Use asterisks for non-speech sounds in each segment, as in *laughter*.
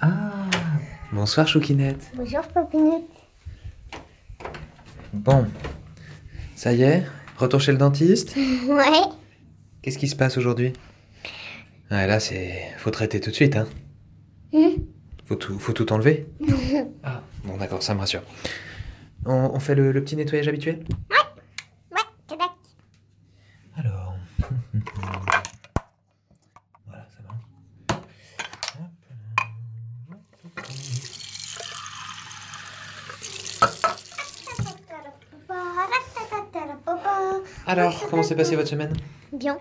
Ah, bonsoir Choukinette. Bonjour Papinette. Bon, ça y est, retour chez le dentiste? *laughs* Ouais. Qu'est-ce qui se passe aujourd'hui? Ah là, c'est... Faut traiter tout de suite, hein Hmm? Faut tout, faut tout enlever *laughs* bon d'accord, ça me rassure. On, on fait le, le petit nettoyage habituel? Ouais, tac. Alors... *laughs* voilà, ça va. Alors, comment s'est passée votre semaine? Bien.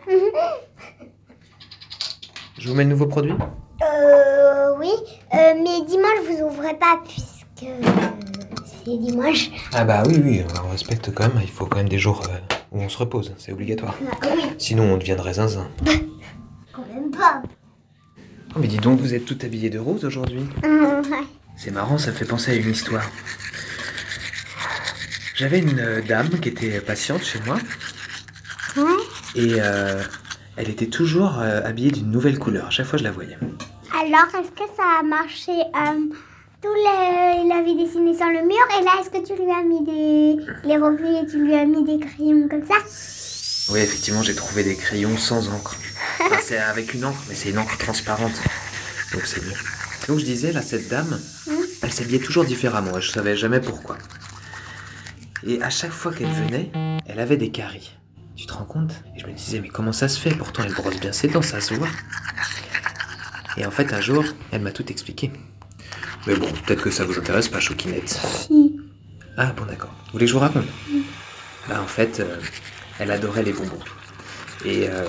Je vous mets le nouveau produit? Euh, oui. Euh, mais dimanche, vous ouvrez pas puisque c'est dimanche. Ah bah oui, oui, on respecte quand même, il faut quand même des jours euh, où on se repose, c'est obligatoire. Ah, oui, Sinon on deviendrait zinzin. *laughs* quand même pas. Oh mais dis donc, vous êtes tout habillé de rose aujourd'hui *laughs* ouais. C'est marrant, ça me fait penser à une histoire. J'avais une euh, dame qui était patiente chez moi et euh, elle était toujours habillée d'une nouvelle couleur. Chaque fois je la voyais. Alors, est-ce que ça a marché euh, Tout les, il avait dessiné sur le mur et là, est-ce que tu lui as mis des les reflets et tu lui as mis des crayons comme ça? Oui, effectivement, j'ai trouvé des crayons sans encre. Enfin, c'est avec une encre, mais c'est une encre transparente. Donc c'est mieux. Donc je disais, là, cette dame, elle s'habillait toujours différemment et je savais jamais pourquoi. Et à chaque fois qu'elle venait, elle avait des caries. Tu te rends compte? Et je me disais, mais comment ça se fait? Pourtant, elle brosse bien ses dents, ça se voit. Et en fait, un jour, elle m'a tout expliqué. Mais bon, peut-être que ça vous intéresse pas, Choukinette. Si. Ah bon d'accord. Vous voulez que je vous raconte? Bah en fait, euh, elle adorait les bonbons. Et euh,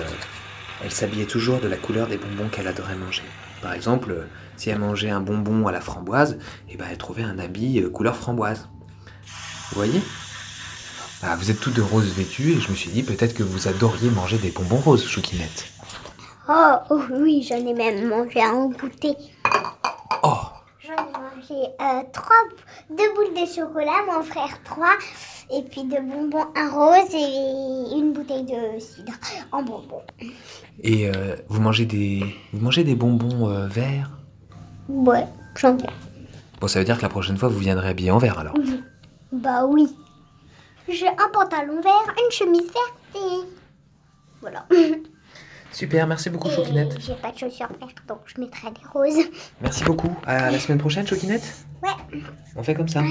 elle s'habillait toujours de la couleur des bonbons qu'elle adorait manger. Par exemple, euh, si elle mangeait un bonbon à la framboise, et ben elle trouvait un habit couleur framboise. Vous voyez? Ah, vous êtes toutes de rose vêtues et je me suis dit peut-être que vous adoriez manger des bonbons roses, Choukinette. Oh, oh, oui, j'en ai même mangé un goûter. Oh J'en ai mangé euh, trois, deux boules de chocolat, mon frère trois, et puis deux bonbons, un rose et une bouteille de cidre en bonbons. Et euh, vous mangez des vous mangez des bonbons euh, verts? Ouais, j'en ai. Bon, ça veut dire que la prochaine fois vous viendrez habillé en vert alors. Bah oui. J'ai un pantalon vert, une chemise verte et... Voilà. *laughs* Super, merci beaucoup, Et Choukinette. j'ai pas de chaussures vertes, donc je mettrai des roses. Merci beaucoup. À la semaine prochaine, Choukinette Ouais, On fait comme ça. ouais.